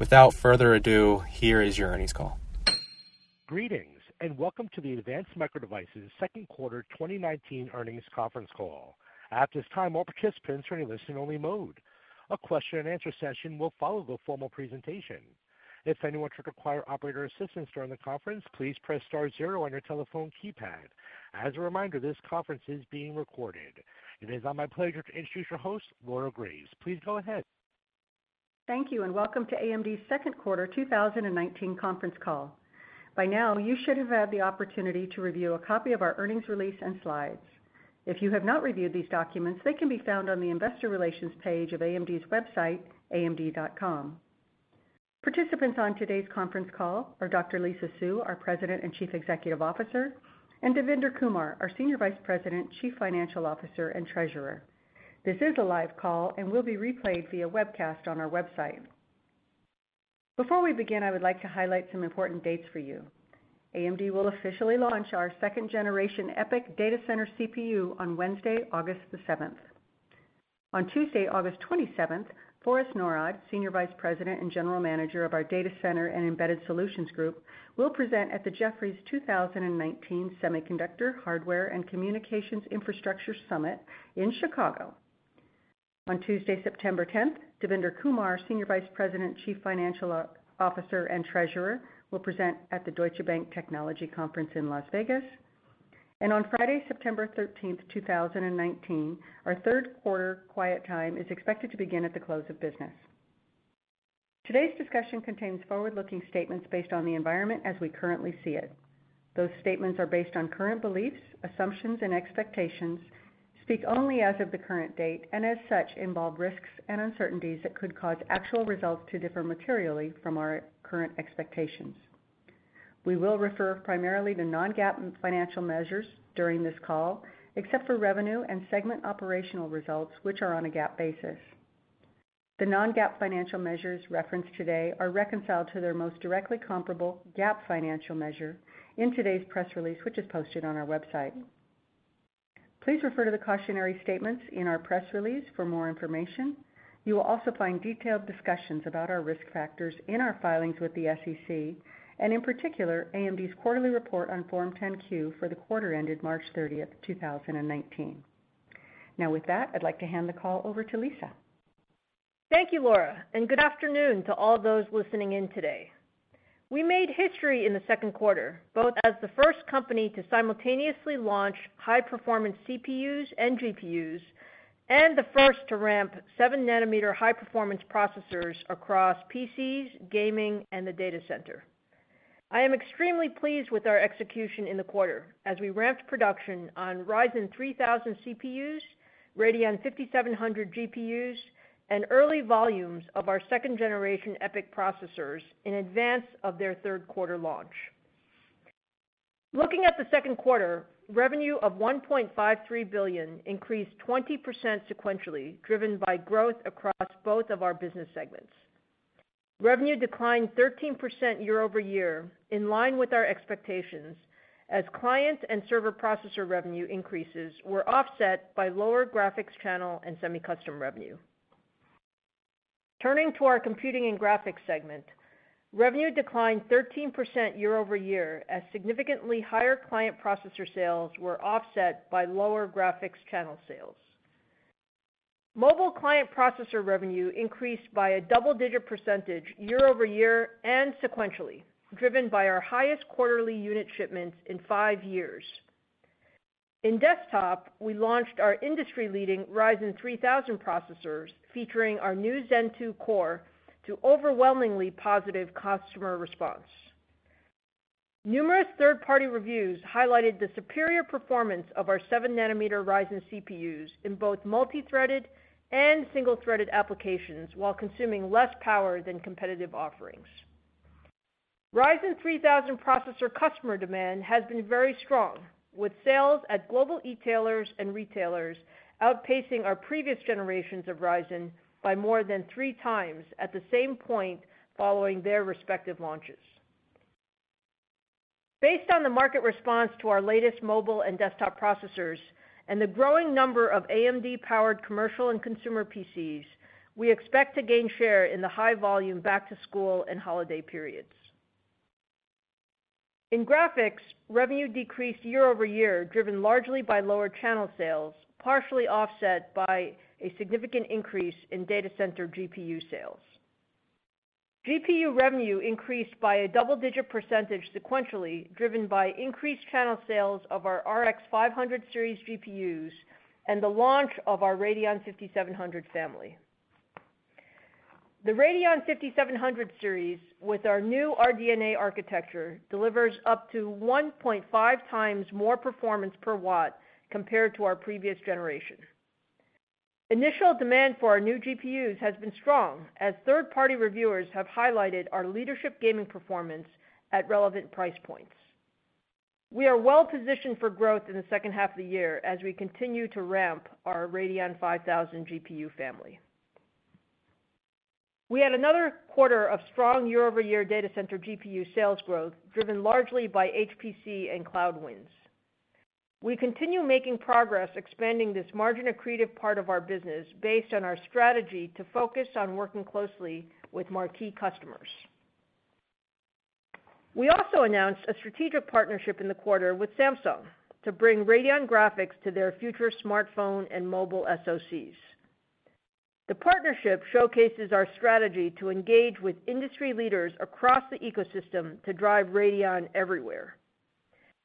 without further ado, here is your earnings call. Greetings and welcome to the Advanced Micro Devices second quarter 2019 earnings conference call. At this time, all participants are in listen only mode. A question and answer session will follow the formal presentation. If anyone should require operator assistance during the conference, please press star zero on your telephone keypad. As a reminder, this conference is being recorded. It is now my pleasure to introduce your host, Laura Graves. Please go ahead. Thank you, and welcome to AMD's second quarter 2019 conference call. By now, you should have had the opportunity to review a copy of our earnings release and slides. If you have not reviewed these documents, they can be found on the investor relations page of AMD's website, amd.com. Participants on today's conference call are Dr. Lisa Su, our President and Chief Executive Officer, and Devinder Kumar, our Senior Vice President, Chief Financial Officer, and Treasurer. This is a live call and will be replayed via webcast on our website. Before we begin, I would like to highlight some important dates for you. AMD will officially launch our second generation EPYC data center CPU on Wednesday, August the 7th. On Tuesday, August 27th, Forrest Norrod, Senior Vice President and General Manager of our Data Center and Embedded Solutions Group, will present at the Jefferies 2019 Semiconductor, Hardware, and Communications Infrastructure Summit in Chicago. On Tuesday, September 10th, Devinder Kumar, Senior Vice President, Chief Financial Officer, and Treasurer, will present at the Deutsche Bank Technology Conference in Las Vegas. And on Friday, September 13th, 2019, our third quarter quiet time is expected to begin at the close of business. Today's discussion contains forward-looking statements based on the environment as we currently see it. Those statements are based on current beliefs, assumptions, and expectations, speak only as of the current date, and as such, involve risks and uncertainties that could cause actual results to differ materially from our current expectations. We will refer primarily to non-GAAP financial measures during this call, except for revenue and segment operational results, which are on a GAAP basis. The non-GAAP financial measures referenced today are reconciled to their most directly comparable GAAP financial measure in today's press release, which is posted on our website. Please refer to the cautionary statements in our press release for more information. You will also find detailed discussions about our risk factors in our filings with the SEC, and in particular, AMD's quarterly report on Form 10-Q for the quarter ended March 30th, 2019. Now with that, I'd like to hand the call over to Lisa. Thank you, Laura, and good afternoon to all those listening in today. We made history in the second quarter, both as the first company to simultaneously launch high-performance CPUs and GPUs, and the first to ramp 7 nanometer high-performance processors across PCs, gaming, and the data center. I am extremely pleased with our execution in the quarter as we ramped production on Ryzen 3000 CPUs, Radeon 5700 GPUs, and early volumes of our second-generation EPYC processors in advance of their third quarter launch. Looking at the second quarter, revenue of 1.53 billion increased 20% sequentially, driven by growth across both of our business segments. Revenue declined 13% year-over-year, in line with our expectations, as client and server processor revenue increases were offset by lower graphics channel and semi-custom revenue. Turning to our Computing and Graphics segment, revenue declined 13% year-over-year, as significantly higher client processor sales were offset by lower graphics channel sales. Mobile client processor revenue increased by a double-digit percentage year-over-year and sequentially, driven by our highest quarterly unit shipments in five years. In desktop, we launched our industry-leading Ryzen 3000 processors, featuring our new Zen 2 core, to overwhelmingly positive customer response. Numerous third-party reviews highlighted the superior performance of our 7-nanometer Ryzen CPUs in both multi-threaded and single-threaded applications, while consuming less power than competitive offerings. Ryzen 3000 processor customer demand has been very strong, with sales at global e-tailers and retailers outpacing our previous generations of Ryzen by more than three times at the same point following their respective launches. Based on the market response to our latest mobile and desktop processors and the growing number of AMD-powered commercial and consumer PCs, we expect to gain share in the high-volume back-to-school and holiday periods. In graphics, revenue decreased year-over-year, driven largely by lower channel sales, partially offset by a significant increase in data center GPU sales. GPU revenue increased by a double-digit percentage sequentially, driven by increased channel sales of our RX 500 series GPUs and the launch of our Radeon 5700 family. The Radeon 5700 series, with our new RDNA architecture, delivers up to 1.5 times more performance per watt compared to our previous generation. Initial demand for our new GPUs has been strong, as third-party reviewers have highlighted our leadership gaming performance at relevant price points. We are well positioned for growth in the second half of the year as we continue to ramp our Radeon 5000 GPU family. We had another quarter of strong year-over-year data center GPU sales growth, driven largely by HPC and cloud wins. We continue making progress expanding this margin-accretive part of our business based on our strategy to focus on working closely with marquee customers. We also announced a strategic partnership in the quarter with Samsung to bring Radeon graphics to their future smartphone and mobile SoCs. The partnership showcases our strategy to engage with industry leaders across the ecosystem to drive Radeon everywhere.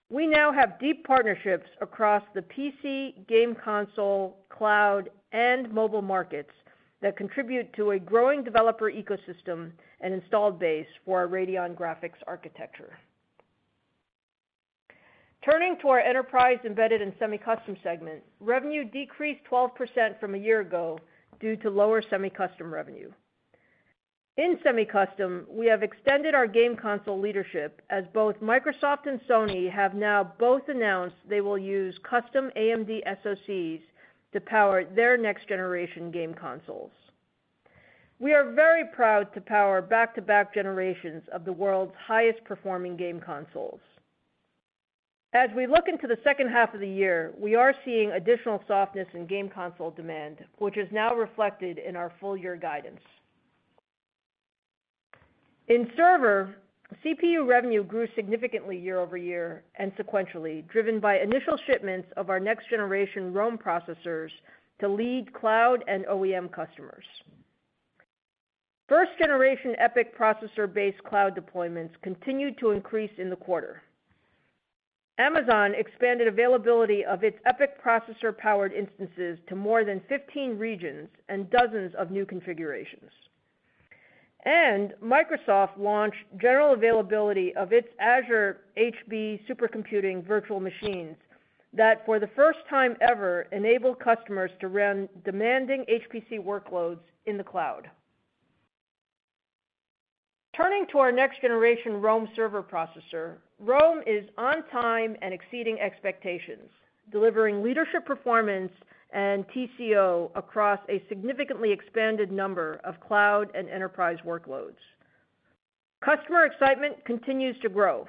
We now have deep partnerships across the PC, game console, cloud, and mobile markets that contribute to a growing developer ecosystem and installed base for our Radeon graphics architecture. Turning to our Enterprise, Embedded, and Semi-Custom segment, revenue decreased 12% from a year ago due to lower semi-custom revenue. In semi-custom, we have extended our game console leadership, as both Microsoft and Sony have now both announced they will use custom AMD SoCs to power their next-generation game consoles. We are very proud to power back-to-back generations of the world's highest-performing game consoles. As we look into the second half of the year, we are seeing additional softness in game console demand, which is now reflected in our full-year guidance. In server, CPU revenue grew significantly year-over-year and sequentially, driven by initial shipments of our next-generation Rome processors to lead cloud and OEM customers. First-generation EPYC processor-based cloud deployments continued to increase in the quarter. Amazon expanded availability of its EPYC processor-powered instances to more than 15 regions and dozens of new configurations. And Microsoft launched general availability of its Azure HB supercomputing virtual machines that, for the first time ever, enable customers to run demanding HPC workloads in the cloud. Turning to our next generation Rome server processor, Rome is on time and exceeding expectations, delivering leadership performance and TCO across a significantly expanded number of cloud and enterprise workloads. Customer excitement continues to grow.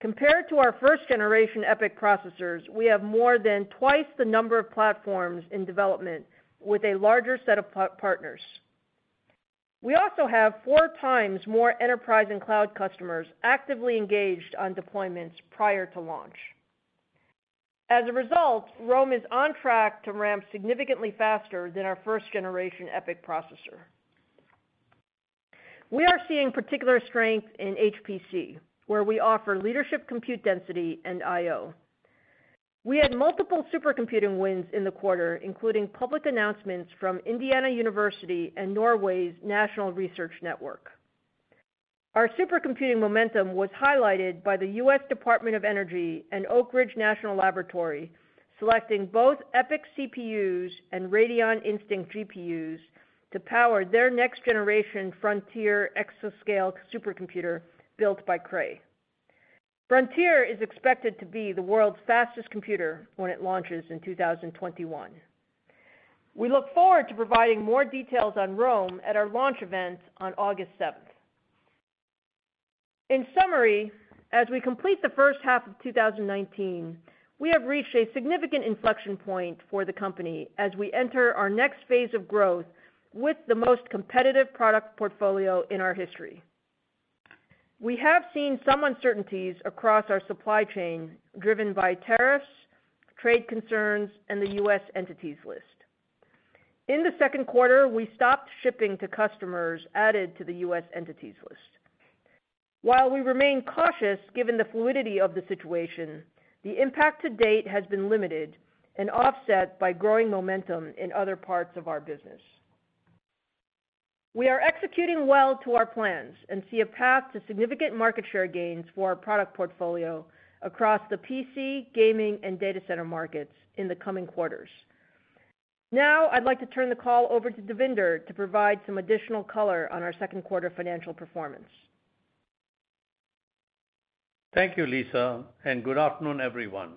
Compared to our first generation EPYC processors, we have more than twice the number of platforms in development with a larger set of partners. We also have four times more enterprise and cloud customers actively engaged on deployments prior to launch. As a result, Rome is on track to ramp significantly faster than our first generation EPYC processor. We are seeing particular strength in HPC, where we offer leadership compute density and I/O. We had multiple supercomputing wins in the quarter, including public announcements from Indiana University and Norway's National Research Network. Our supercomputing momentum was highlighted by the U.S. Department of Energy and Oak Ridge National Laboratory, selecting both EPYC CPUs and Radeon Instinct GPUs to power their next generation Frontier exascale supercomputer built by Cray. Frontier is expected to be the world's fastest computer when it launches in 2021. We look forward to providing more details on Rome at our launch event on August 7th. In summary, as we complete the first half of 2019, we have reached a significant inflection point for the company as we enter our next phase of growth with the most competitive product portfolio in our history. We have seen some uncertainties across our supply chain, driven by tariffs, trade concerns, and the U.S. entities List. In the second quarter, we stopped shipping to customers added to the U.S. entities List. While we remain cautious given the fluidity of the situation, the impact to date has been limited and offset by growing momentum in other parts of our business. We are executing well to our plans and see a path to significant market share gains for our product portfolio across the PC, gaming, and data center markets in the coming quarters. Now, I'd like to turn the call over to Devinder to provide some additional color on our second quarter financial performance. Thank you, Lisa, and good afternoon, everyone.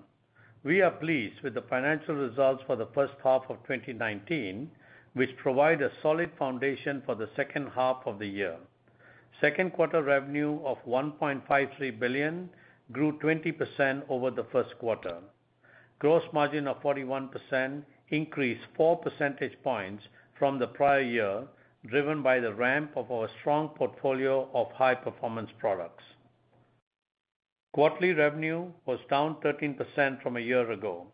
We are pleased with the financial results for the first half of 2019, which provide a solid foundation for the second half of the year. Second quarter revenue of 1.53 billion grew 20% over the first quarter. Gross margin of 41% increased four percentage points from the prior year, driven by the ramp of our strong portfolio of high-performance products. Quarterly revenue was down 13% from a year ago.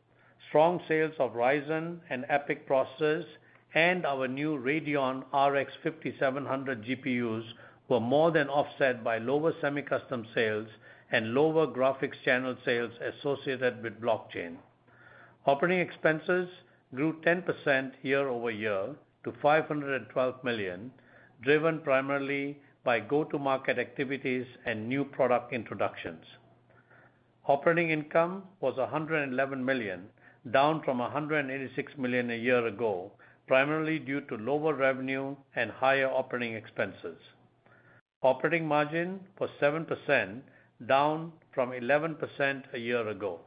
Strong sales of Ryzen and EPYC processors and our new Radeon RX 5700 GPUs were more than offset by lower semi-custom sales and lower graphics channel sales associated with blockchain. Operating expenses grew 10% year-over-year to 512 million, driven primarily by go-to-market activities and new product introductions. Operating income was 111 million, down from 186 million a year ago, primarily due to lower revenue and higher operating expenses. Operating margin was 7%, down from 11% a year ago.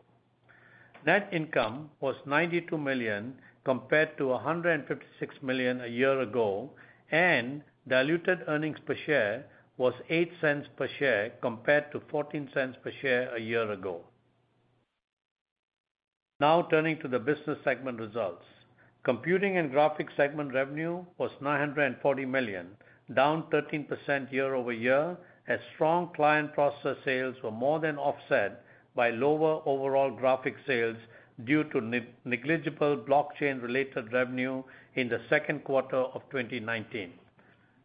Net income was 92 million compared to 156 million a year ago, and diluted earnings per share was $0.08 per share compared to $0.14 per share a year ago. Now turning to the business segment results. Computing and Graphics segment revenue was 940 million, down 13% year-over-year, as strong client processor sales were more than offset by lower overall graphics sales due to negligible blockchain-related revenue in the second quarter of 2019.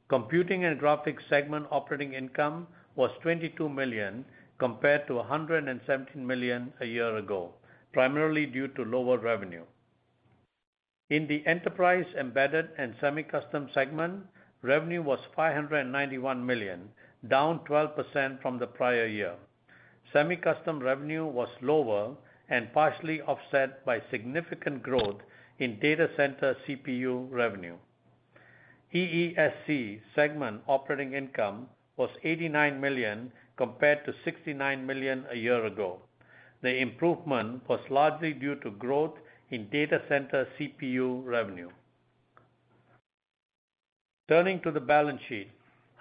Computing and Graphics segment operating income was 22 million compared to 117 million a year ago, primarily due to lower revenue. In the Enterprise, Embedded, and Semi-Custom segment, revenue was 591 million, down 12% from the prior year. Semi-custom revenue was lower and partially offset by significant growth in data center CPU revenue. EESC segment operating income was 89 million compared to 69 million a year ago. The improvement was largely due to growth in data center CPU revenue. Turning to the balance sheet,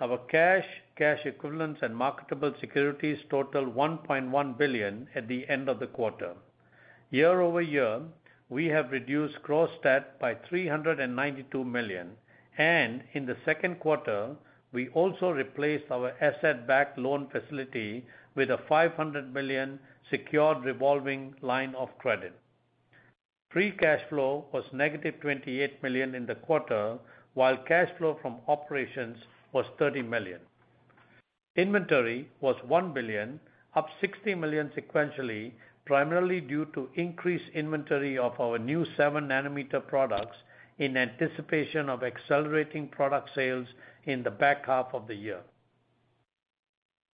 our cash cash equivalents, and marketable securities totaled 1.1 billion at the end of the quarter. Year-over-year, we have reduced gross debt by 392 million, and in the second quarter, we also replaced our asset-backed loan facility with a 500 million secured revolving line of credit. Free cash flow was negative $28 million in the quarter, while cash flow from operations was 30 million. Inventory was 1 billion, up 60 million sequentially, primarily due to increased inventory of our new 7 nanometer products in anticipation of accelerating product sales in the back half of the year.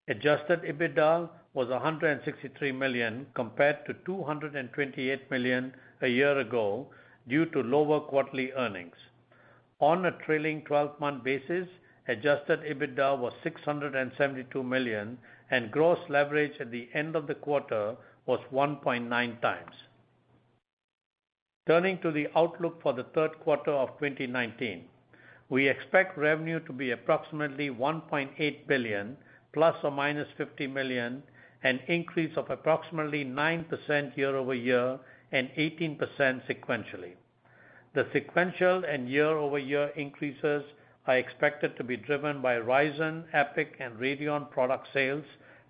Adjusted EBITDA was $163 million compared to $228 million a year ago due to lower quarterly earnings. On a trailing 12-month basis, adjusted EBITDA was $672 million, and gross leverage at the end of the quarter was 1.9 times. Turning to the outlook for the third quarter of 2019. We expect revenue to be approximately $1.8 billion ±$50 million, an increase of approximately 9% year-over-year and 18% sequentially. The sequential and year-over-year increases are expected to be driven by Ryzen, EPYC, and Radeon product sales,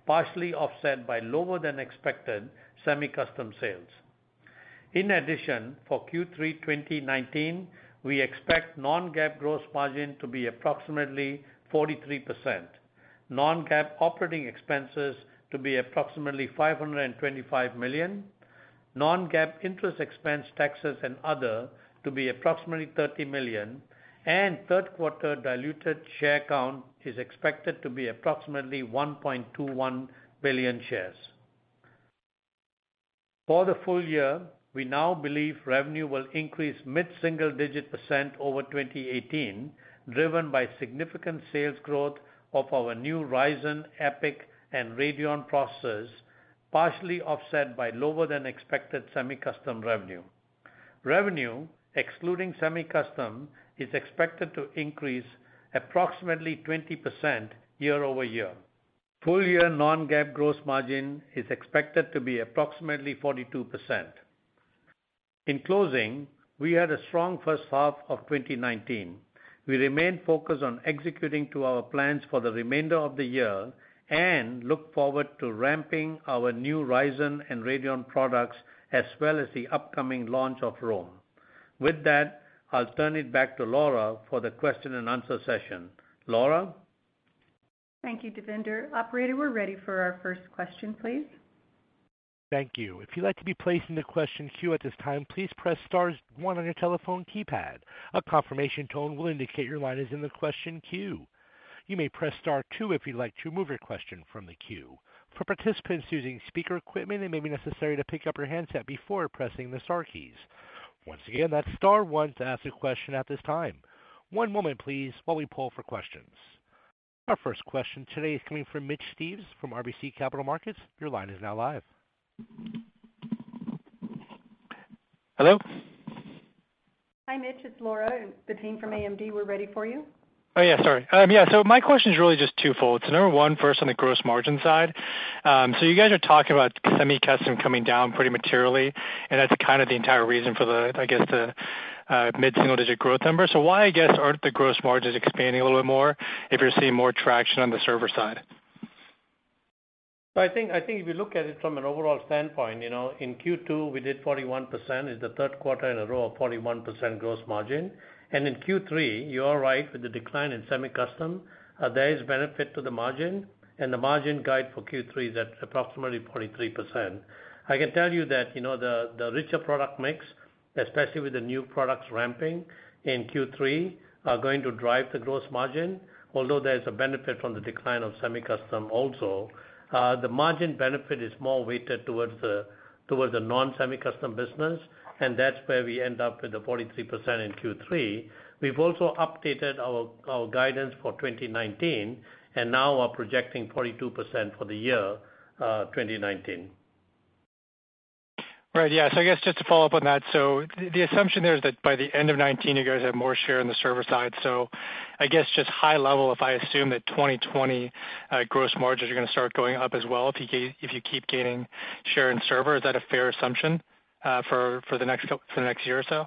partially offset by lower than expected semi-custom sales. In addition, for Q3 2019, we expect non-GAAP gross margin to be approximately 43%, non-GAAP operating expenses to be approximately 525 million, non-GAAP interest expense, taxes, and other to be approximately $30 million, and third quarter diluted share count is expected to be approximately 1.21 billion shares. For the full year, we now believe revenue will increase mid-single digit percent % over 2018, driven by significant sales growth of our new Ryzen, EPYC, and Radeon processors, partially offset by lower than expected semi-custom revenue. Revenue, excluding semi-custom, is expected to increase approximately 20% year-over-year. Full year non-GAAP gross margin is expected to be approximately 42%. In closing, we had a strong first half of 2019. We remain focused on executing to our plans for the remainder of the year and look forward to ramping our new Ryzen and Radeon products, as well as the upcoming launch of Rome. With that, I'll turn it back to Laura for the question and answer session. Laura? Thank you, Devinder. Operator, we're ready for our first question, please. Thank you. If you'd like to be placed in the question queue at this time, please press star one on your telephone keypad. A confirmation tone will indicate your line is in the question queue. You may press star two if you'd like to remove your question from the queue. For participants using speaker equipment, it may be necessary to pick up your handset before pressing the star keys. Once again, that's star one to ask a question at this time. One moment please while we poll for questions. Our first question today is coming from Mitch Steves from RBC Capital Markets. Your line is now live. Hello? Hi, Mitch. It's Laura and the team from AMD. We're ready for you. Oh, yeah, sorry. Um, yeah, so my question is really just twofold. So number one, first on the gross margin side. Um, so you guys are talking about semi-custom coming down pretty materially, and that's kind of the entire reason for the, I guess, the uh, mid-single digit growth number. So why, I guess, aren't the gross margins expanding a little bit more if you're seeing more traction on the server side? So I think I think if you look at it from an overall standpoint, you know, in Q2 we did 41%, it's the third quarter in a row of 41% gross margin. And in Q3, you are right, with the decline in semi-custom, uh, there is benefit to the margin, and the margin guide for Q3 is at approximately 43%. I can tell you that you know, the richer product mix, especially with the new products ramping in Q3, are going to drive the gross margin. Although there's a benefit from the decline of semi-custom also, uh, the margin benefit is more weighted towards the towards the non-semi-custom business, and that's where we end up with the 43% in Q3. We've also updated our our guidance for 2019 and now are projecting 42% for the year uh, 2019. Right. Yeah. So I guess just to follow up on that, so the assumption there is that by the end of 2019, you guys have more share in the server side. So I guess just high level, if I assume that 2020 uh, gross margins are going to start going up as well if if you keep gaining share in server, is that a fair assumption Uh, for for the next coup for the next year or so?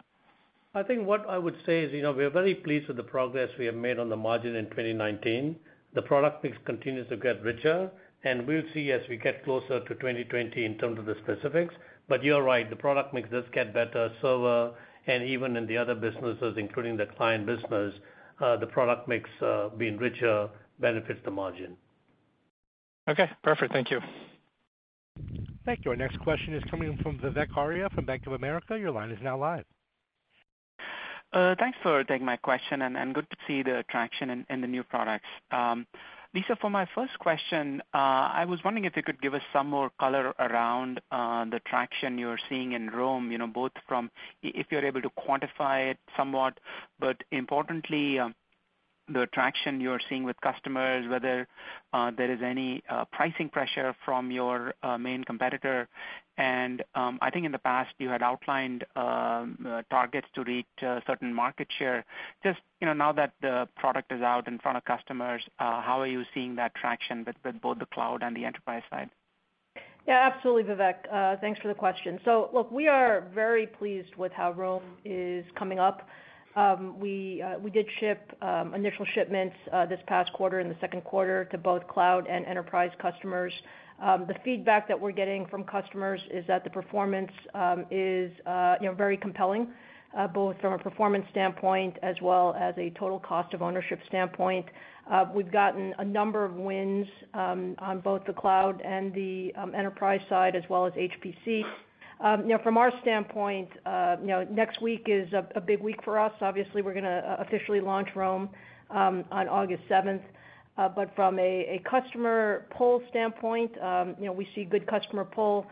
I think what I would say is, you know, we are very pleased with the progress we have made on the margin in 2019. The product mix continues to get richer, and we'll see as we get closer to 2020 in terms of the specifics. But you're right, the product mix does get better. Server uh, and even in the other businesses, including the client business, uh, the product mix being richer benefits the margin. Okay, perfect. Thank you. Thank you. Our next question is coming from Vivek Arya from Bank of America. Your line is now live. Uh, thanks for taking my question, and good to see the traction in the new products. Um, Lisa, for my first question, uh, I was wondering if you could give us some more color around uh, the traction you're seeing in Rome, you know, both from, if you're able to quantify it somewhat, but importantly, um, the traction you're seeing with customers, whether uh, there is any uh, pricing pressure from your uh, main competitor. And um I think in the past you had outlined um, targets to reach a certain market share. Just you know, now that the product is out in front of customers, how are you seeing that traction with both the cloud and the enterprise side? Yeah, absolutely, Vivek. Thanks for the question. So look, we are very pleased with how Rome is coming up. Um, uh, we did ship um, initial shipments uh, this past quarter, in the second quarter, to both cloud and enterprise customers. Um, the feedback that we're getting from customers is that the performance is uh, you know, very compelling, both from a performance standpoint as well as a total cost of ownership standpoint. We've gotten a number of wins on both the cloud and the enterprise side, as well as HPC. Um, from our standpoint, uh, you know, next week is a big week for us. Obviously, we're going to uh, officially launch Rome um, on August 7th. Uh, but From a customer pull standpoint, um, you know, we see good customer pull.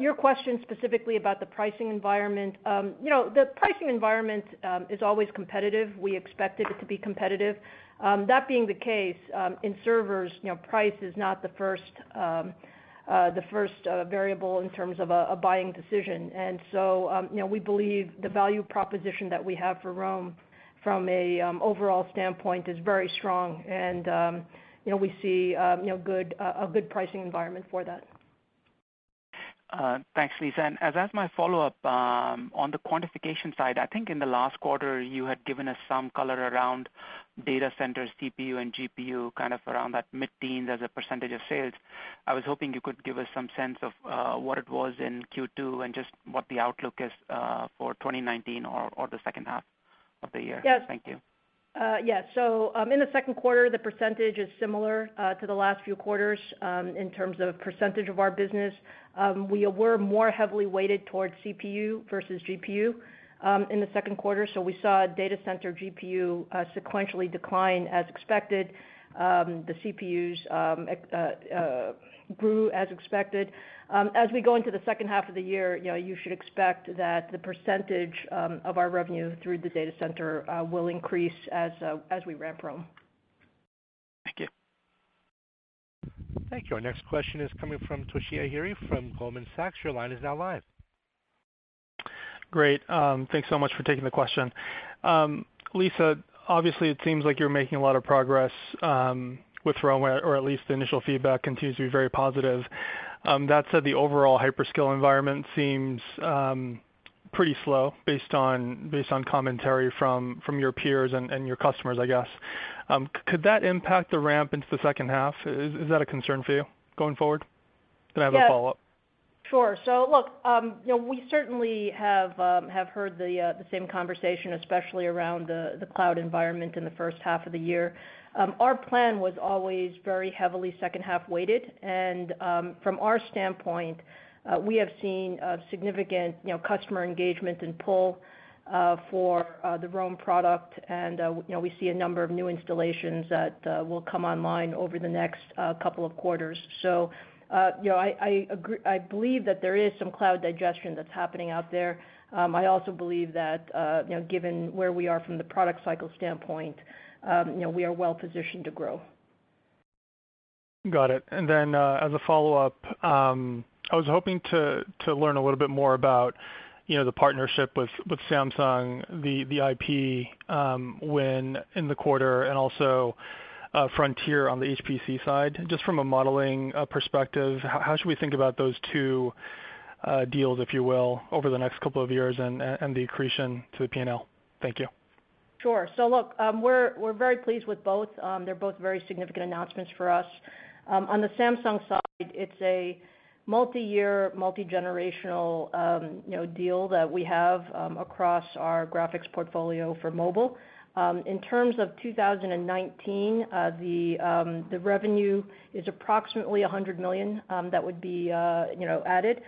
Your question specifically about the pricing environment. You know, the pricing environment is always competitive. We expected it to be competitive. That being the case, in servers, you know, price is not the first Uh, uh, variable in terms of a buying decision. And so, um, you know, we believe the value proposition that we have for Rome from an um, overall standpoint is very strong, and um, you know, we see you know, good, uh, a good pricing environment for that. Thanks, Lisa. And as my follow-up, on the quantification side, I think in the last quarter, you had given us some color around data center CPU and GPU, kind of around that mid-teens as a percentage of sales. I was hoping you could give us some sense of uh, what it was in Q2 and just what the outlook is uh, for 2019 or the second half of the year. Yes. Thank you. Uh yeah. So um in the second quarter, the percentage is similar uh, to the last few quarters um, in terms of percentage of our business. Um, we were more heavily weighted towards CPU versus GPU Um, in the second quarter. So we saw data center GPU uh, sequentially decline as expected. Um, the CPUs um, uh, uh, grew as expected. As we go into the second half of the year, you should expect that the percentage of our revenue through the data center will increase as we ramp Rome. Thank you. Thank you. Our next question is coming from Toshiya Hari from Goldman Sachs. Your line is now live. Great. Um, thanks so much for taking the question. Um, Lisa, obviously it seems like you're making a lot of progress um, with Rome, or at least the initial feedback continues to be very positive. That said, the overall hyperscale environment seems pretty slow based on based on commentary from your peers and your customers, I guess. Could that impact the ramp into the second half? Is that a concern for you going forward? Can I have a follow-up. Sure. So look, um, you know, we certainly have um have heard the uh the same conversation, especially around the cloud environment in the first half of the year. Um, our plan was always very heavily second half weighted, and um, from our standpoint, uh, we have seen a significant you know customer engagement and pull uh, for the Rome product, and uh you know we see a number of new installations that will come online over the next couple of quarters. Uh, I agree I believe that there is some cloud digestion that's happening out there. Um, I also believe that, uh, you know, given where we are from the product cycle standpoint, um, you know, we are well positioned to grow. Got it. And then, uh, as a follow-up, um, I was hoping to to learn a little bit more about, you know, the partnership with Samsung, the IP win in the quarter and also Uh, frontier on the HPC side. Just from a modeling uh, perspective, how should we think about those two uh, deals, if you will, over the next couple of years and the accretion to the P&L? Thank you. Sure. So look, um we're we're very pleased with both. Um, they're both very significant announcements for us. Um, on the Samsung side, it's a multi-year, multi-generational, um, you know, deal that we have across our graphics portfolio for mobile. Um, in terms of 2019, uh, um, the revenue is approximately $100 million um, that would be, uh, know, added.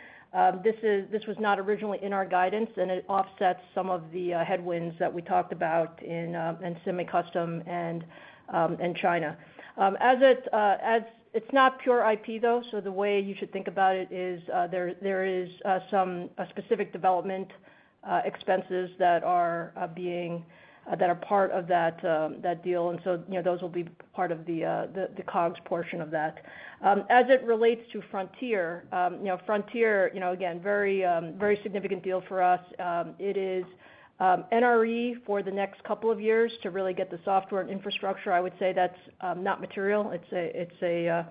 This was not originally in our guidance, and it offsets some of the uh, headwinds that we talked about in semi-custom and China. It's not pure IP, though, so the way you should think about it is, there is some specific development expenses that are part of um, that deal. And so, you know, those will be part of the uh, COGS portion of that. Um, as it relates to Frontier, um, you know, Frontier, you know, again, very significant deal for us. It is NRE for the next couple of years to really get the software and infrastructure. I would say that's not material. It's a it's a uh,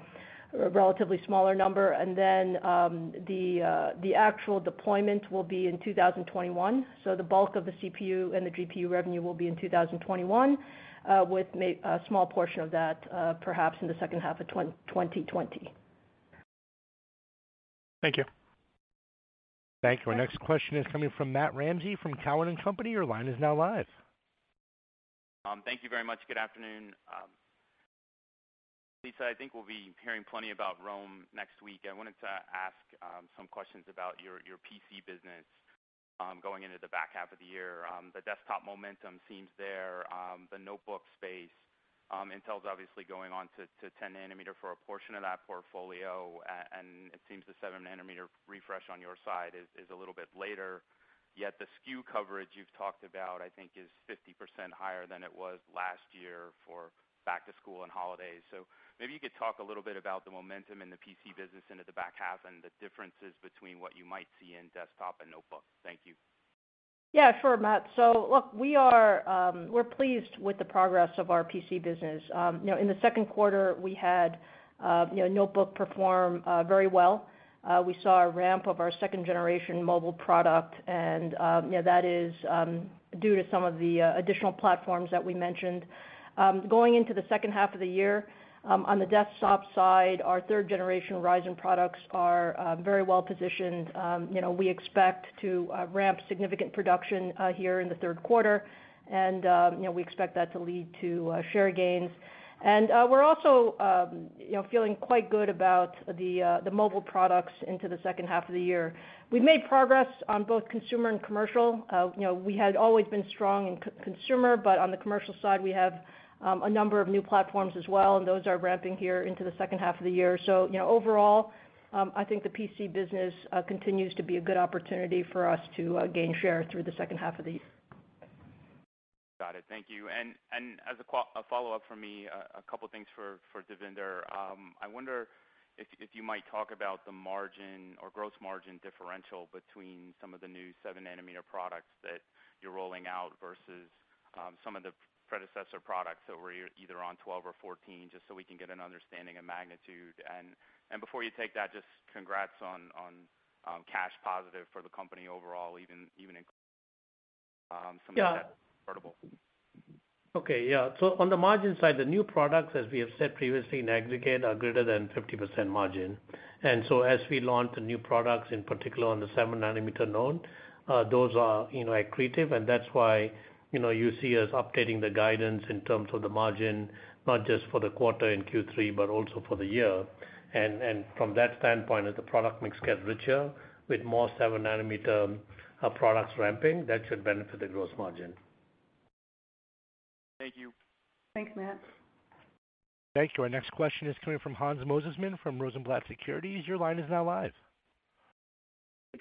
relatively smaller number. And then um the uh the actual deployment will be in 2021. So The bulk of the CPU and the GPU revenue will be in 2021, with a small portion of that, perhaps in the second half of 2020. Thank you. Thank you. Our next question is coming from Matt Ramsay from Cowen and Company. Your line is now live. Thank you very much. Good afternoon. Lisa, I think we'll be hearing plenty about Rome next week. I wanted to ask um, some questions about your PC business um, going into the back half of the year. Um, the desktop momentum seems there. The notebook space, Intel's obviously going on to 10 nanometer for a portion of that portfolio. And it seems the 7 nanometer refresh on your side is a little bit later, yet the SKU coverage you've talked about, I think, is 50% higher than it was last year for back to school and holidays. So maybe you could talk a little bit about the momentum in the PC business into the back half and the differences between what you might see in desktop and notebook. Thank you. Yeah, sure, Matt. So look, we're um we're pleased with the progress of our PC business. Um, you know, in the second quarter, we had, uh, you know, notebook perform uh, very well. Uh, we saw a ramp of our second generation mobile product, and, um, you know, that is um, due to some of the additional platforms that we mentioned. Um, going into the second half of the year, um, on the desktop side, our third generation Ryzen products are um, very well positioned. You know, we expect to uh, ramp significant production uh, here in the third quarter, and, you know, we expect that to lead to uh, share gains. And uh we're also, you know, feeling quite good about the mobile products into the second half of the year. We've made progress on both consumer and commercial. You know, we had always been strong in consumer, but on the commercial side, we have Um, a number of new platforms as well, and those are ramping here into the second half of the year. So, you know, overall, um, I think the PC business uh, continues to be a good opportunity for us to uh, gain share through the second half of the year. Got it. Thank you. And and as a follow-up from me, uh, a couple things for Devinder. Um, I wonder if if you might talk about the margin or gross margin differential between some of the new 7 nanometer products that you're rolling out versus some of the predecessor products that were either on 12 or 14, just so we can get an understanding of magnitude. And and before you take that, just congrats on um, cash positive for the company overall, even in um, some of that portable. Okay. Yeah. So on the margin side, the new products, as we have said previously, in aggregate, are greater than 50% margin. And so as we launch the new products, in particular on the 7 nanometer node, uh, those are, you know, accretive, and that's why, you know, you see us updating the guidance in terms of the margin, not just for the quarter in Q3, but also for the year. And from that standpoint, as the product mix gets richer with more 7 nanometer uh, products ramping, that should benefit the gross margin. Thank you. Thanks, Matt. Thank you. Our next question is coming from Hans Mosesmann from Rosenblatt Securities. Your line is now live.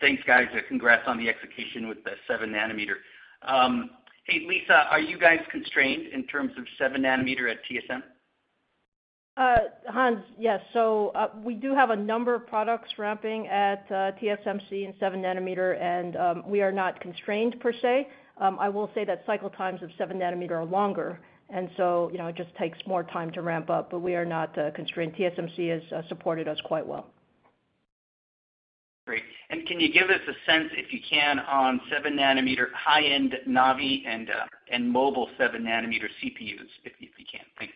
Thanks, guys. Congrats on the execution with the 7 nm. Hey, Lisa, are you guys constrained in terms of 7 nanometer at TSM? Uh, Hans, yes. So, uh, we do have a number of products ramping at uh, TSMC in 7 nanometer, and um, we are not constrained per se. Um, I will say that cycle times of 7 nanometer are longer, and so, you know, it just takes more time to ramp up, but we are not constrained. TSMC has supported us quite well. Great. And can you give us a sense, if you can, on 7 nm high-end Navi and uh, and mobile 7 nm CPUs, if you can? Thanks.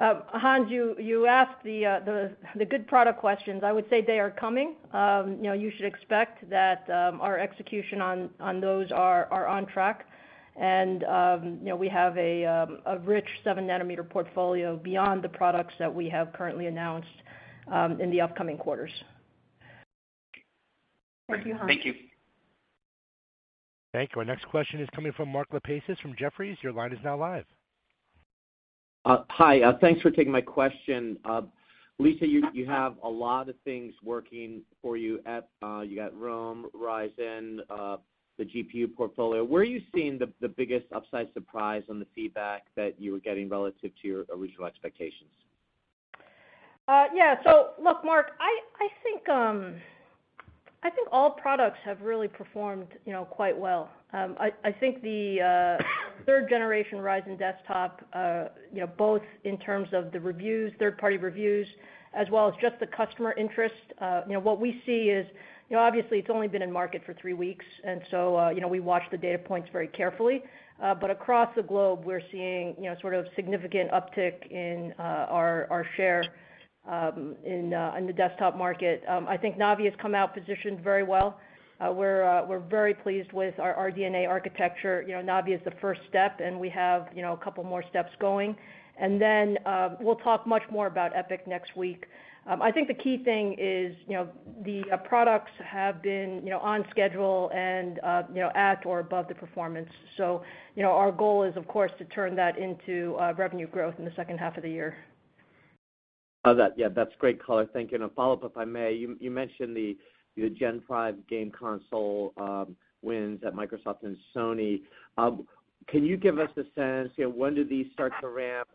Uh, Hans, you asked the uh the the good product questions. I would say they are coming. Um, you know, you should expect that um, our execution on those are on track. And um you know, we have a um, a rich 7 nm portfolio beyond the products that we have currently announced in the upcoming quarters. Thank you, Hans. Thank you. Thank you. Our next question is coming from Mark Lipacis from Jefferies. Your line is now live. Uh, hi. Uh, thanks for taking my question. Uh, Lisa, you have a lot of things working for you at, you got Rome, Ryzen, the GPU portfolio. Where are you seeing the biggest upside surprise on the feedback that you were getting relative to your original expectations? Yeah. So look, Mark, I think um, all products have really performed, you know, quite well. Um, I think the uh, third generation Ryzen desktop, uh, you know, both in terms of the reviews, third-party reviews, as well as just the customer interest, uh, you know, what we see is, you know, obviously it's only been in market for three weeks, and so, you know, we watch the data points very carefully. But across the globe, we're seeing, you know, sort of significant uptick in our share Um, uh, in the desktop market. Um, I think Navi has come out positioned very well. Uh we're uh we're very pleased with our RDNA architecture. You know, Navi is the first step, and we have, you know, a couple more steps going. And then, um, we'll talk much more about EPYC next week. I think the key thing is, you know, the uh, products have been, you know, on schedule and, uh, you know, at or above the performance. So you know, our goal is, of course, to turn that into revenue growth in the second half of the year. Oh, that yeah, that's great color. Thank you. And a follow-up, if I may. You mentioned the Gen 5 game console um, wins at Microsoft and Sony. Um, can you give us a sense, you know, when do these start to ramp?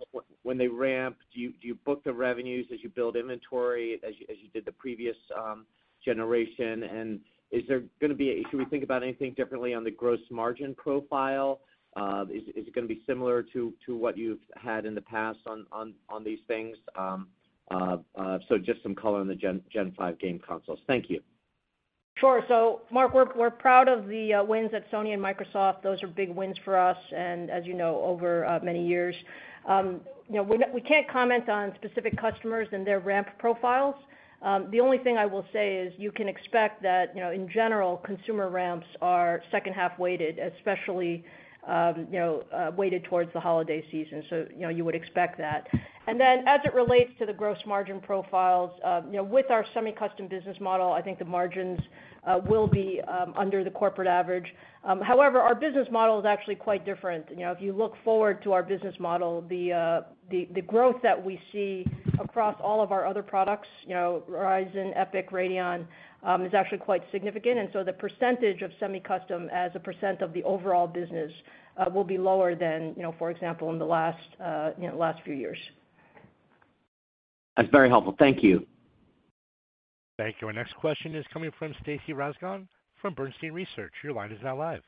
When they ramp, do you book the revenues as you build inventory as you did the previous um, generation? And is there gonna be, should we think about anything differently on the gross margin profile? Uh is is it gonna be similar to to what you've had in the past on on on these things? Uh, so just some color on the Gen 5 game consoles. Thank you. Sure. So Mark, we're proud of the uh, wins at Sony and Microsoft. Those are big wins for us, and as you know, over uh, many years. Um, you know, we can't comment on specific customers and their ramp profiles. Um, the only thing I will say is you can expect that, you know, in general, consumer ramps are second half weighted, especially, Um, uh, weighted towards the holiday season. So, you know, you would expect that. And then as it relates to the gross margin profiles, um, you know, with our semi-custom business model, I think the margins uh, will be um, under the corporate average. However, our business model is actually quite different. You know, if you look forward to our business model, the uh, growth that we see across all of our other products, you know, Ryzen, EPYC, Radeon, um, is actually quite significant. And so the percentage of semi-custom as a percent of the overall business uh, will be lower than, you know, for example, in the uh, last few years. That's very helpful. Thank you. Thank you. Our next question is coming from Stacy Rasgon from Bernstein Research. Your line is now live.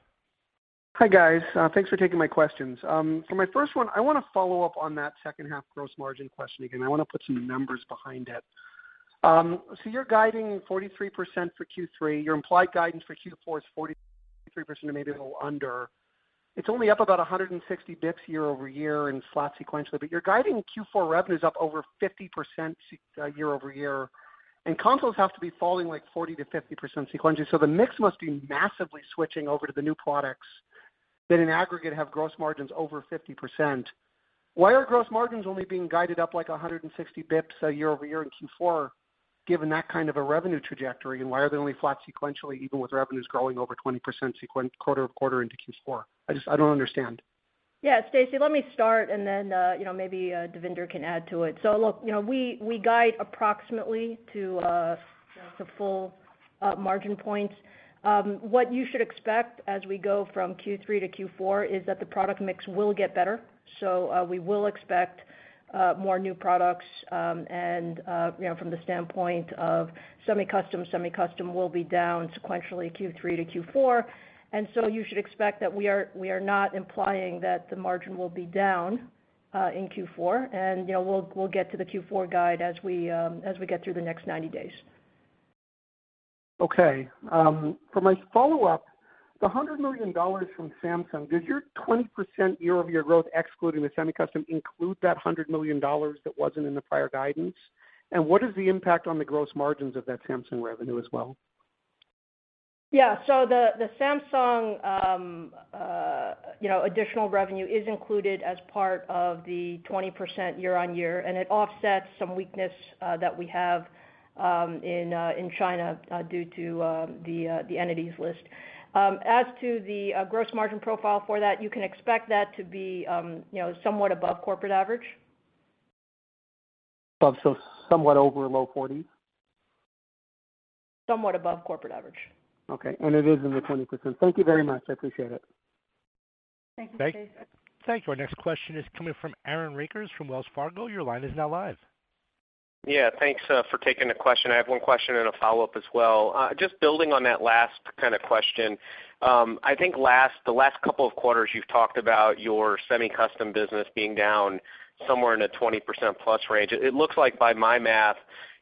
Hi, guys. Uh, thanks for taking my questions. Um, for my first one, I wanna follow up on that second half gross margin question again. I wanna put some numbers behind it. Um, so you're guiding 43% for Q3. Your implied guidance for Q4 is 43% or maybe a little under. It's only up about 160 basis points year-over-year and flat sequentially, but you're guiding Q4 revenues up over 50% uh, year-over-year, and consoles have to be falling like 40%-50% sequentially. So the mix must be massively switching over to the new products that in aggregate have gross margins over 50%. Why are gross margins only being guided up like 160 basis points uh, year-over-year in Q4, given that kind of a revenue trajectory? And why are they only flat sequentially, even with revenues growing over 20% quarter-over-quarter into Q4? I just I don't understand. Yeah, Stacy, let me start and then, uh, you know, maybe uh, Devinder can add to it. So look, you know, we we guide approximately to uh to full margin points. Um, what you should expect as we go from Q3 to Q4 is that the product mix will get better. So, uh, we will expect uh, more new products, um, and uh, you know, from the standpoint of semi-custom semi-custom will be down sequentially Q3 to Q4. And so You should expect that we are we are not implying that the margin will be down in Q4. You know, we'll we'll get to the Q4 guide as we um as we get through the next 90 days. Okay. Um, for my follow-up, the $100 million from Samsung, does your 20% year-over-year growth excluding the semi-custom include that $100 million that wasn't in the prior guidance? And what is the impact on the gross margins of that Samsung revenue as well? Yeah. So the Samsung, um, uh, you know, additional revenue is included as part of the 20% year-on-year, and it offsets some weakness uh, that we have Um, uh, in China uh, due to um, uh, the entities list. Um, as to the gross margin profile for that, you can expect that to be, you know, somewhat above corporate average. Above, so somewhat over low 40s%? Somewhat above corporate average. Okay. And it is in the 20%. Thank you very much. I appreciate it. Thank you, Stacy. Thank you. Our next question is coming from Aaron Rakers from Wells Fargo. Your line is now live. Yeah, thanks uh, for taking the question. I have one question and a follow-up as well. Uh, just building on that last kind of question. Um, I think last the last couple of quarters you've talked about your semi-custom business being down somewhere in a 20%+ plus range. It looks like by my math,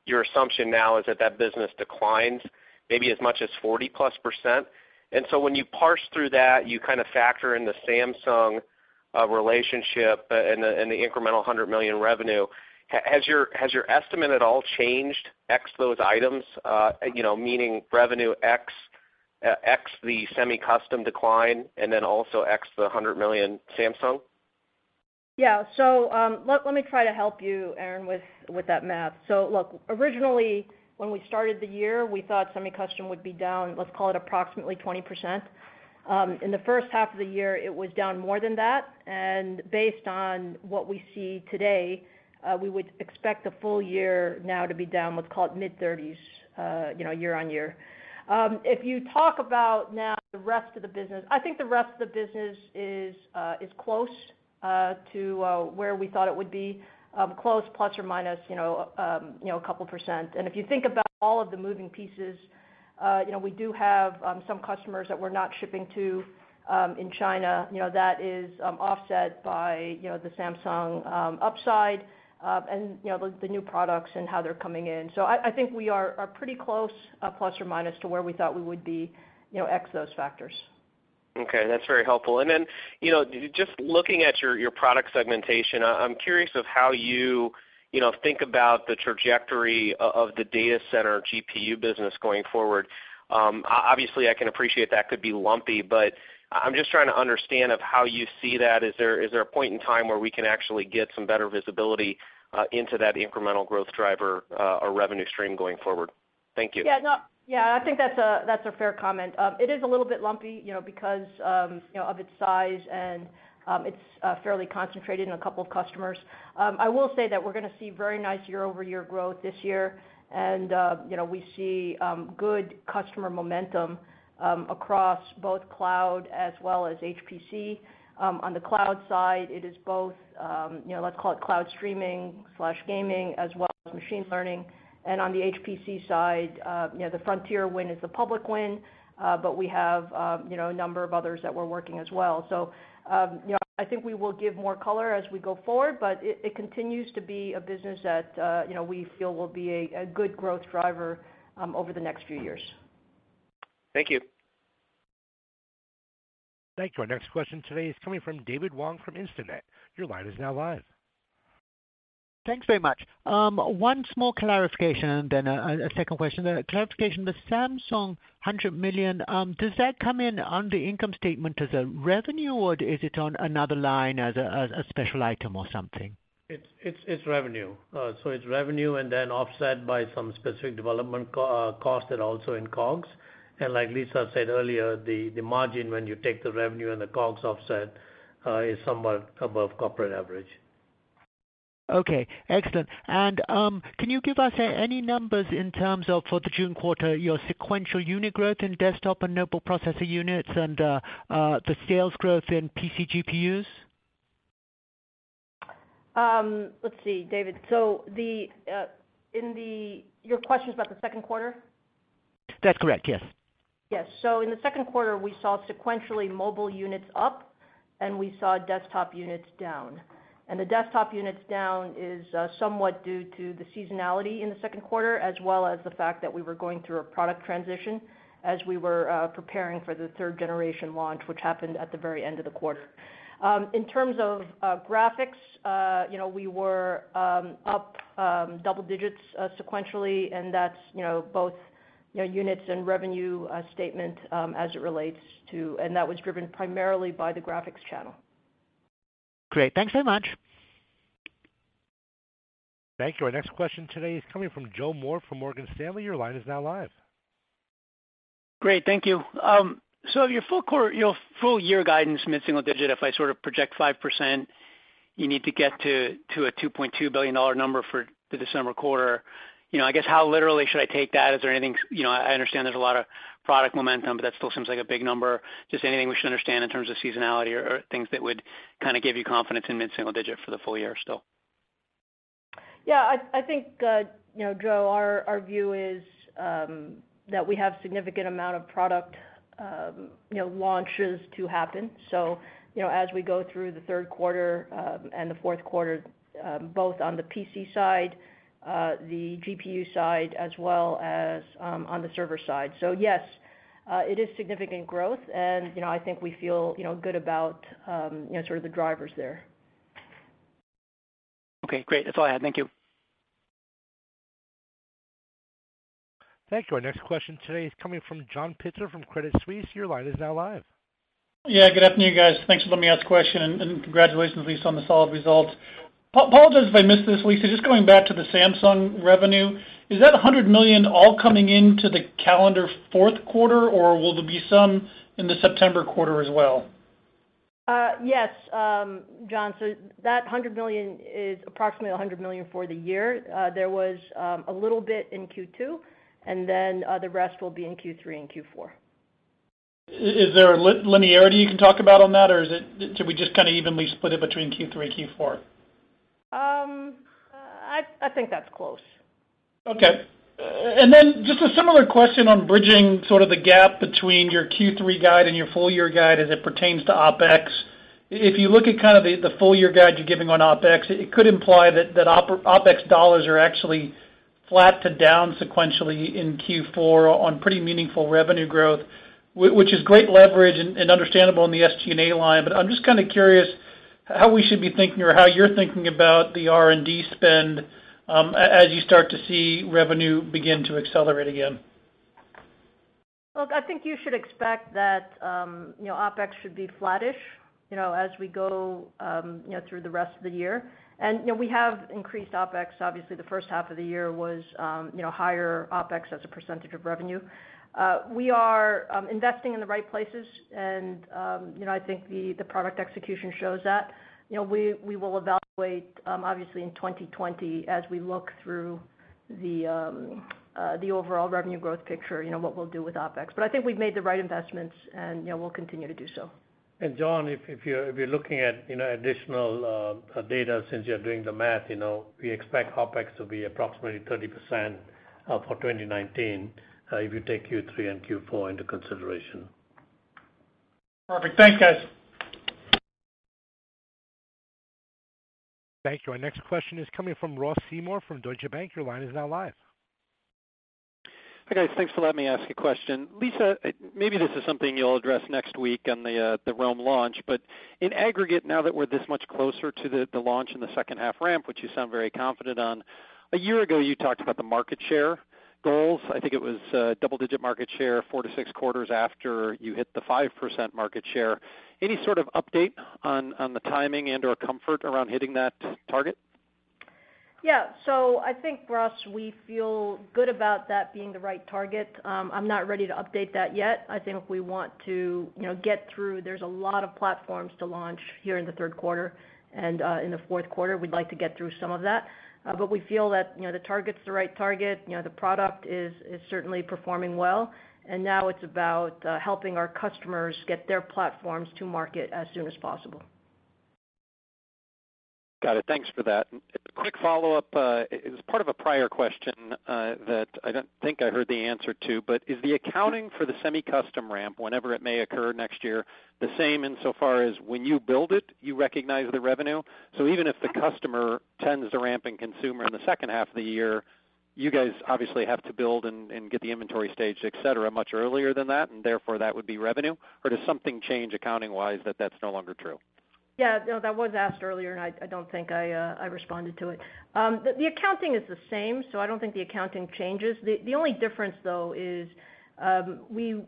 your assumption now is that that business declines maybe as much as 40%+. And so when you parse through that, you kind of factor in the Samsung uh, relationship and the incremental 100 million revenue. Has your estimate at all changed ex those items, uh, you know, meaning revenue ex uh, the semi-custom decline and then also ex the 100 million Samsung? Yeah. So um let me try to help you, Aaron, with that math. So look, originally, when we started the year, we thought semi-custom would be down, let's call it approximately 20%. Um, in the first half of the year, it was down more than that. And based on what we see today, Uh, we would expect the full year now to be down, let's call it mid-30s%, uh, you know, year-on-year. Um, if you talk about now the rest of the business, I think the rest of the business is uh, is close to where we thought it would be, um, close plus or minus, um, you know, a couple percent. And if you think about all of the moving pieces, you know, we do have some customers that we're not shipping to in China. You know, that is offset by, you know, the Samsung upside, Um, and, you know, the new products and how they're coming in. So I think we are pretty close, uh, plus or minus to where we thought we would be, you know, ex those factors. Okay, that's very helpful. And then, you know, just looking at your product segmentation, I'm curious of how you you know, think about the trajectory of the data center GPU business going forward. Um, obviously, I can appreciate that could be lumpy, but I'm just trying to understand of how you see that. Is there a point in time where we can actually get some better visibility uh, into that incremental growth driver uh, or revenue stream going forward? Thank you. Yeah, no. Yeah, I think that's a that's a fair comment. Um, it is a little bit lumpy, you know, because um, you know, of its size and um, it's uh, fairly concentrated in a couple of customers. I will say that we're gonna see very nice year-over-year growth this year. And, you know, we see good customer momentum Um, across both cloud as well as HPC. Um, on the cloud side, it is both um, you know, let's call it cloud streaming/gaming as well as machine learning. And on the HPC side, uh, you know, the Frontier win is the public win, uh, but we have you know, a number of others that we're working as well. So, you know, I think we will give more color as we go forward, but it continues to be a business that, uh, you know, we feel will be a good growth driver over the next few years. Thank you. Thank you. Our next question today is coming from David Wong from Instinet. Your line is now live. Thanks very much. Um, one small clarification and then a second question. The clarification, the Samsung $100 million, um, does that come in on the income statement as a revenue, or is it on another line as a special item or something? It's it's it's revenue. Uh, so it's revenue and then offset by some specific development uh, cost and also in COGS. And like Lisa said earlier, the margin when you take the revenue and the COGS offset is somewhat above corporate average. Okay, excellent. And um can you give us any numbers in terms of, for the June quarter, your sequential unit growth in desktop and notebook processor units and the sales growth in PC GPUs? Let's see, David. So the uh in the your question is about the second quarter? That's correct, yes. Yes. So in the second quarter, we saw sequentially mobile units up, and we saw desktop units down. And the desktop units down is uh, somewhat due to the seasonality in the second quarter, as well as the fact that we were going through a product transition as we were uh, preparing for the third generation launch, which happened at the very end of the quarter. Um, in terms of uh, graphics, you know, we were um, up um, double digits sequentially, and that's you know, both units and revenue statement as it relates to, and that was driven primarily by the graphics channel. Great. Thanks so much. Thank you. Our next question today is coming from Joe Moore from Morgan Stanley. Your line is now live. Great. Thank you. Um so your full quarter your full year guidance, mid-single digit, if I sort of project 5%, you need to get to a $2.2 billion number for the December quarter. I guess how literally should I take that? Is there anything, you know, I understand there's a lot of product momentum, but that still seems like a big number. Just anything we should understand in terms of seasonality or things that would kind of give you confidence in mid-single digit for the full year still? Yeah, I think, uh, you know, Joe, our view is um, that we have significant amount of product um, you know, launches to happen. So, you know, as we go through the third quarter um, and the fourth quarter, both on the PC side, the GPU side, as well as um, on the server side. So yes, uh, it is significant growth, and you know, I think we feel you know, good about um, you know, sort of the drivers there. Okay, great. That's all I had. Thank you. Thank you. Our next question today is coming from John Pitzer from Credit Suisse. Your line is now live. Yeah, good afternoon, guys. Thanks for letting me ask a question, and congratulations, Lisa, on the solid results. Apologize if I missed this, Lisa, just going back to the Samsung revenue, is that 100 million all coming into the calendar fourth quarter, or will there be some in the September quarter as well? Uh, yes, um, John. So that 100 million is approximately 100 million for the year. Uh, there was um, a little bit in Q2, and then uh, the rest will be in Q3 and Q4. Is there a linearity you can talk about on that, or should we just kind of evenly split it between Q3 and Q4? Um, I think that's close. Okay. And then just a similar question on bridging sort of the gap between your Q3 guide and your full year guide as it pertains to OpEx. If you look at kind of the full year guide you're giving on OpEx, it could imply that OpEx dollars are actually flat to down sequentially in Q4 on pretty meaningful revenue growth, which is great leverage and understandable in the SG&A line. But I'm just kind of curious how we should be thinking or how you're thinking about the R&D spend um, as you start to see revenue begin to accelerate again. Look, I think you should expect that um, you know, OpEx should be flattish you know, as we go um, you know, through the rest of the year. And you know, we have increased OpEx. Obviously, the first half of the year was you know, higher OpEx as a percentage of revenue. Uh, we are um, investing in the right places, and um you know I think the product execution shows that. You know, we will evaluate, um, obviously, in 2020 as we look through the um, uh, the overall revenue growth picture, you know, what we'll do with OpEx. But I think we've made the right investments, and you know we'll continue to do so. And John, if you're if you're looking at you know additional uh, data, since you're doing the math, you know, we expect OpEx to be approximately 30% for 2019, Uh, if you take Q3 and Q4 into consideration. Perfect. Thanks, guys. Thank you. Our next question is coming from Ross Seymore from Deutsche Bank. Your line is now live. Hi, guys. Thanks for letting me ask a question. Lisa, maybe this is something you'll address next week on the uh, Rome launch, but in aggregate, now that we're this much closer to the launch in the second half ramp, which you sound very confident on, a year ago, you talked about the market share goals. I think it was uh, double-digit market share four to six quarters after you hit the 5% market share. Any sort of update on the timing and/or comfort around hitting that target? Yeah. So I think, Ross, we feel good about that being the right target. Um, I'm not ready to update that yet. I think we want to you know, get through. There's a lot of platforms to launch here in the third quarter, and uh, In the fourth quarter, we'd like to get through some of that. Uh, but we feel that, you know, the target's the right target. You know, the product is is certainly performing well, and now it's about uh, helping our customers get their platforms to market as soon as possible. Got it. Thanks for that. Quick follow-up, uh, it was part of a prior question uh, that I don't think I heard the answer to, but is the accounting for the semi-custom ramp, whenever it may occur next year, the same insofar as when you build it, you recognize the revenue? So even if the customer tends to ramp in consumer in the second half of the year, you guys obviously have to build and get the inventory staged, et cetera, much earlier than that, and therefore that would be revenue? Or does something change accounting-wise that that's no longer true? Yeah. No, that was asked earlier, and I don't think uh, I responded to it. Um, the accounting is the same, so I don't think the accounting changes. The only difference, though, is um, we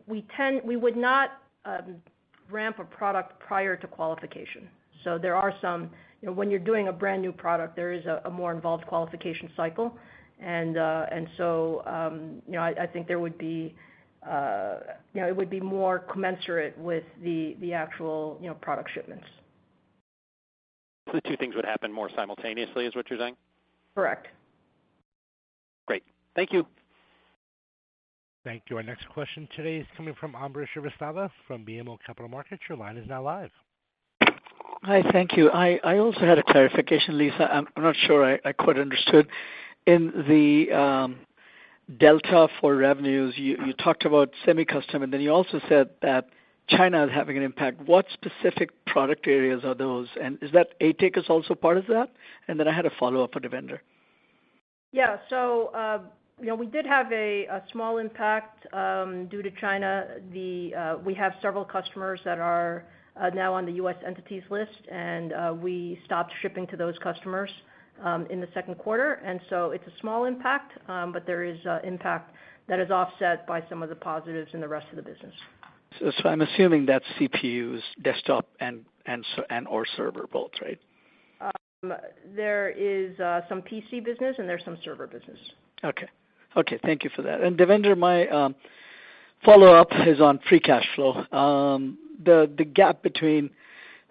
would not um, ramp a product prior to qualification. So there are some. You know, when you're doing a brand-new product, there is a more involved qualification cycle. And uh and so um you know, I think there would be, uh, you know, it would be more commensurate with the actual, you know, product shipments. The two things would happen more simultaneously, is what you're saying? Correct. Great. Thank you. Thank you. Our next question today is coming from Ambrish Srivastava from BMO Capital Markets. Your line is now live. Hi. Thank you. I also had a clarification, Lisa. I'm not sure I quite understood. In the um, delta for revenues, you talked about semi-custom, and then you also said that China is having an impact. What specific product areas are those? And is that ATIC is also part of that? And then I had a follow-up for Devinder. Yeah. So, um, you know, we did have a small impact um, due to China. Uh, we have several customers that are uh, now on the U.S. entities List, and uh, we stopped shipping to those customers um, in the second quarter. And so it's a small impact, but there is impact that is offset by some of the positives in the rest of the business. I'm assuming that's CPUs, desktop and/or server both, right? Um, there is uh, some PC business and there's some server business. Okay. Okay, thank you for that. And Devinder, my um, follow-up is on free cash flow. Um the the gap between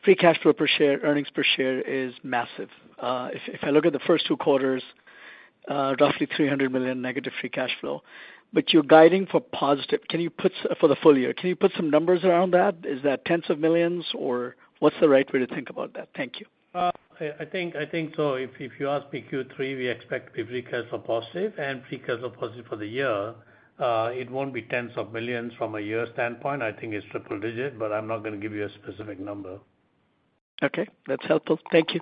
free cash flow per share, earnings per share is massive. Uh, if I look at the first two quarters, uh, roughly 300 million negative free cash flow, but you're guiding for positive. Can you put for the full year, can you put some numbers around that? Is that tens of millions, or what's the right way to think about that? Thank you. Uh, I think I think so. If if you ask me Q3, we expect to be free cash flow positive and free cash flow positive for the year. Uh, it won't be tens of millions from a year standpoint. I think it's triple digit, but I'm not gonna give you a specific number. Okay. That's helpful. Thank you.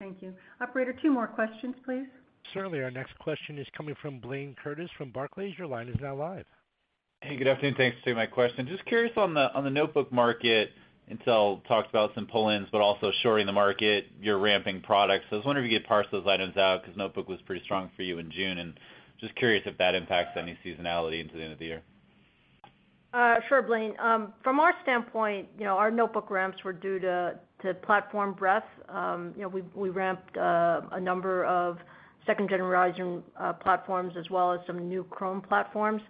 Thank you. Operator, two more questions, please. Certainly. Our next question is coming from Blayne Curtis from Barclays. Your line is now live. Hey, good afternoon. Thanks for taking my question. Just curious on the notebook market, Intel talked about some pull-ins, but also shorting the market, you're ramping products. I was wondering if you could parse those items out because notebook was pretty strong for you in June. And just curious if that impacts any seasonality into the end of the year. Uh, sure, Blayne. Um, from our standpoint, you know, our notebook ramps were due to platform breadth. Um, you know, we ramped uh, a number of second-generation uh, platforms as well as some new Chrome platforms.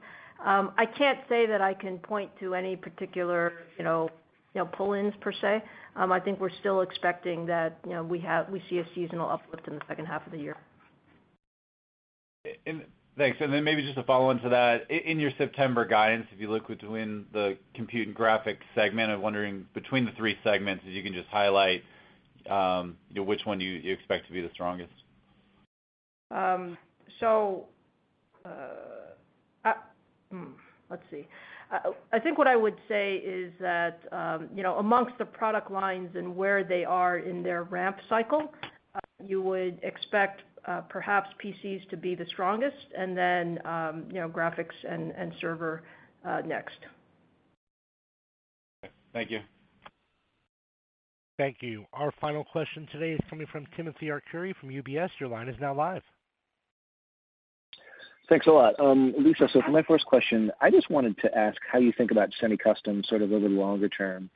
Um, I can't say that I can point to any particular, you know, pull-ins per se. Um, I think we're still expecting that, you know, we have we see a seasonal uplift in the second half of the year. Thanks. And then maybe just a follow-on to that. In your September guidance, if you look between the compute and graphics segment, I'm wondering between the three segments, if you can just highlight, um, you know, which one you expect to be the strongest. Um, so, uh, hmm, let's see. I think what I would say is that, um, you know, amongst the product lines and where they are in their ramp cycle, uh, you would expect, uh, perhaps PCs to be the strongest and then, um, you know, graphics and server next. Thank you. Thank you. Our final question today is coming from Timothy Arcuri from UBS. Your line is now live. Thanks a lot. Um, Lisa, so for my first question, I just wanted to ask how you think about semi-custom sort of over the longer term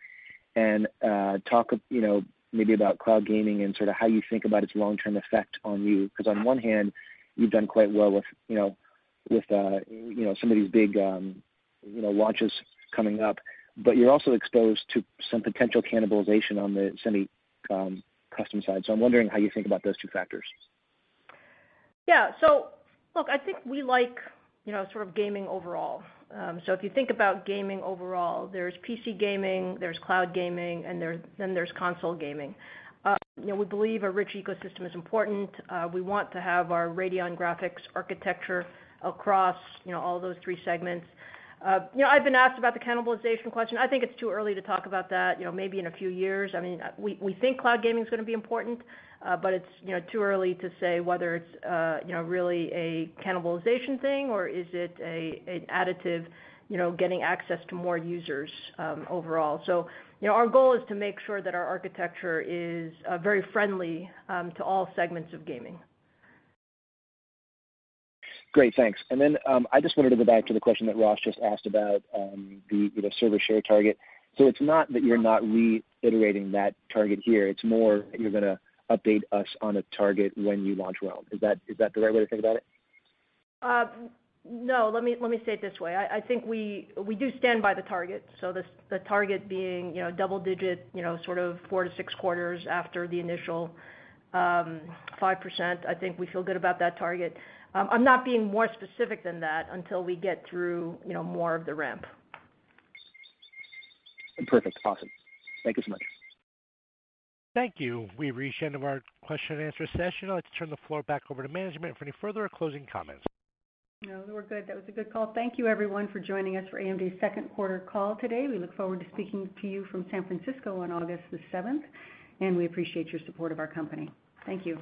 and uh, talk, you know, maybe about cloud gaming and sort of how you think about its long-term effect on you. Because on one hand, you've done quite well with, you know, with, uh, you know, some of these big, um, you know, launches coming up, but you're also exposed to some potential cannibalization on the semi um custom side. So I'm wondering how you think about those two factors. Yeah. Look, I think we like, you know, sort of gaming overall. Um, so if you think about gaming overall, there's PC gaming, there's cloud gaming, and then there's console gaming. Um, you know, we believe a rich ecosystem is important. Uh, we want to have our Radeon graphics architecture across, you know, all those three segments. Uh, you know, I've been asked about the cannibalization question. I think it's too early to talk about that, you know, maybe in a few years. I mean, we think cloud gaming is gonna be important, uh, but it's, you know, too early to say whether it's, uh, you know, really a cannibalization thing or is it an additive, you know, getting access to more users, um, overall. So, you know, our goal is to make sure that our architecture is very friendly um, to all segments of gaming. Great. Thanks. And then, um, I just wanted to go back to the question that Ross just asked about um, the you know server share target. So it's not that you're not reiterating that target here, it's more you're gonna update us on a target when you launch Rome. Is that, is that the right way to think about it? Uh, no. Let me let me say it this way. I think we we do stand by the target. So the target being, you know, double digit, you know, sort of 4-6 quarters after the initial um, 5%. I think we feel good about that target. Um, I'm not being more specific than that until we get through, you know, more of the ramp. Perfect. Awesome. Thank you so much. Thank you. We've reached the end of our question and answer session. I'd like to turn the floor back over to management for any further closing comments. No, we're good. That was a good call. Thank you everyone for joining us for AMD's second quarter call today. We look forward to speaking to you from San Francisco on August the seventh, and we appreciate your support of our company. Thank you.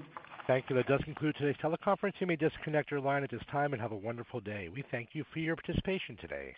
Thank you. That does conclude today's teleconference. You may disconnect your line at this time and have a wonderful day. We thank you for your participation today.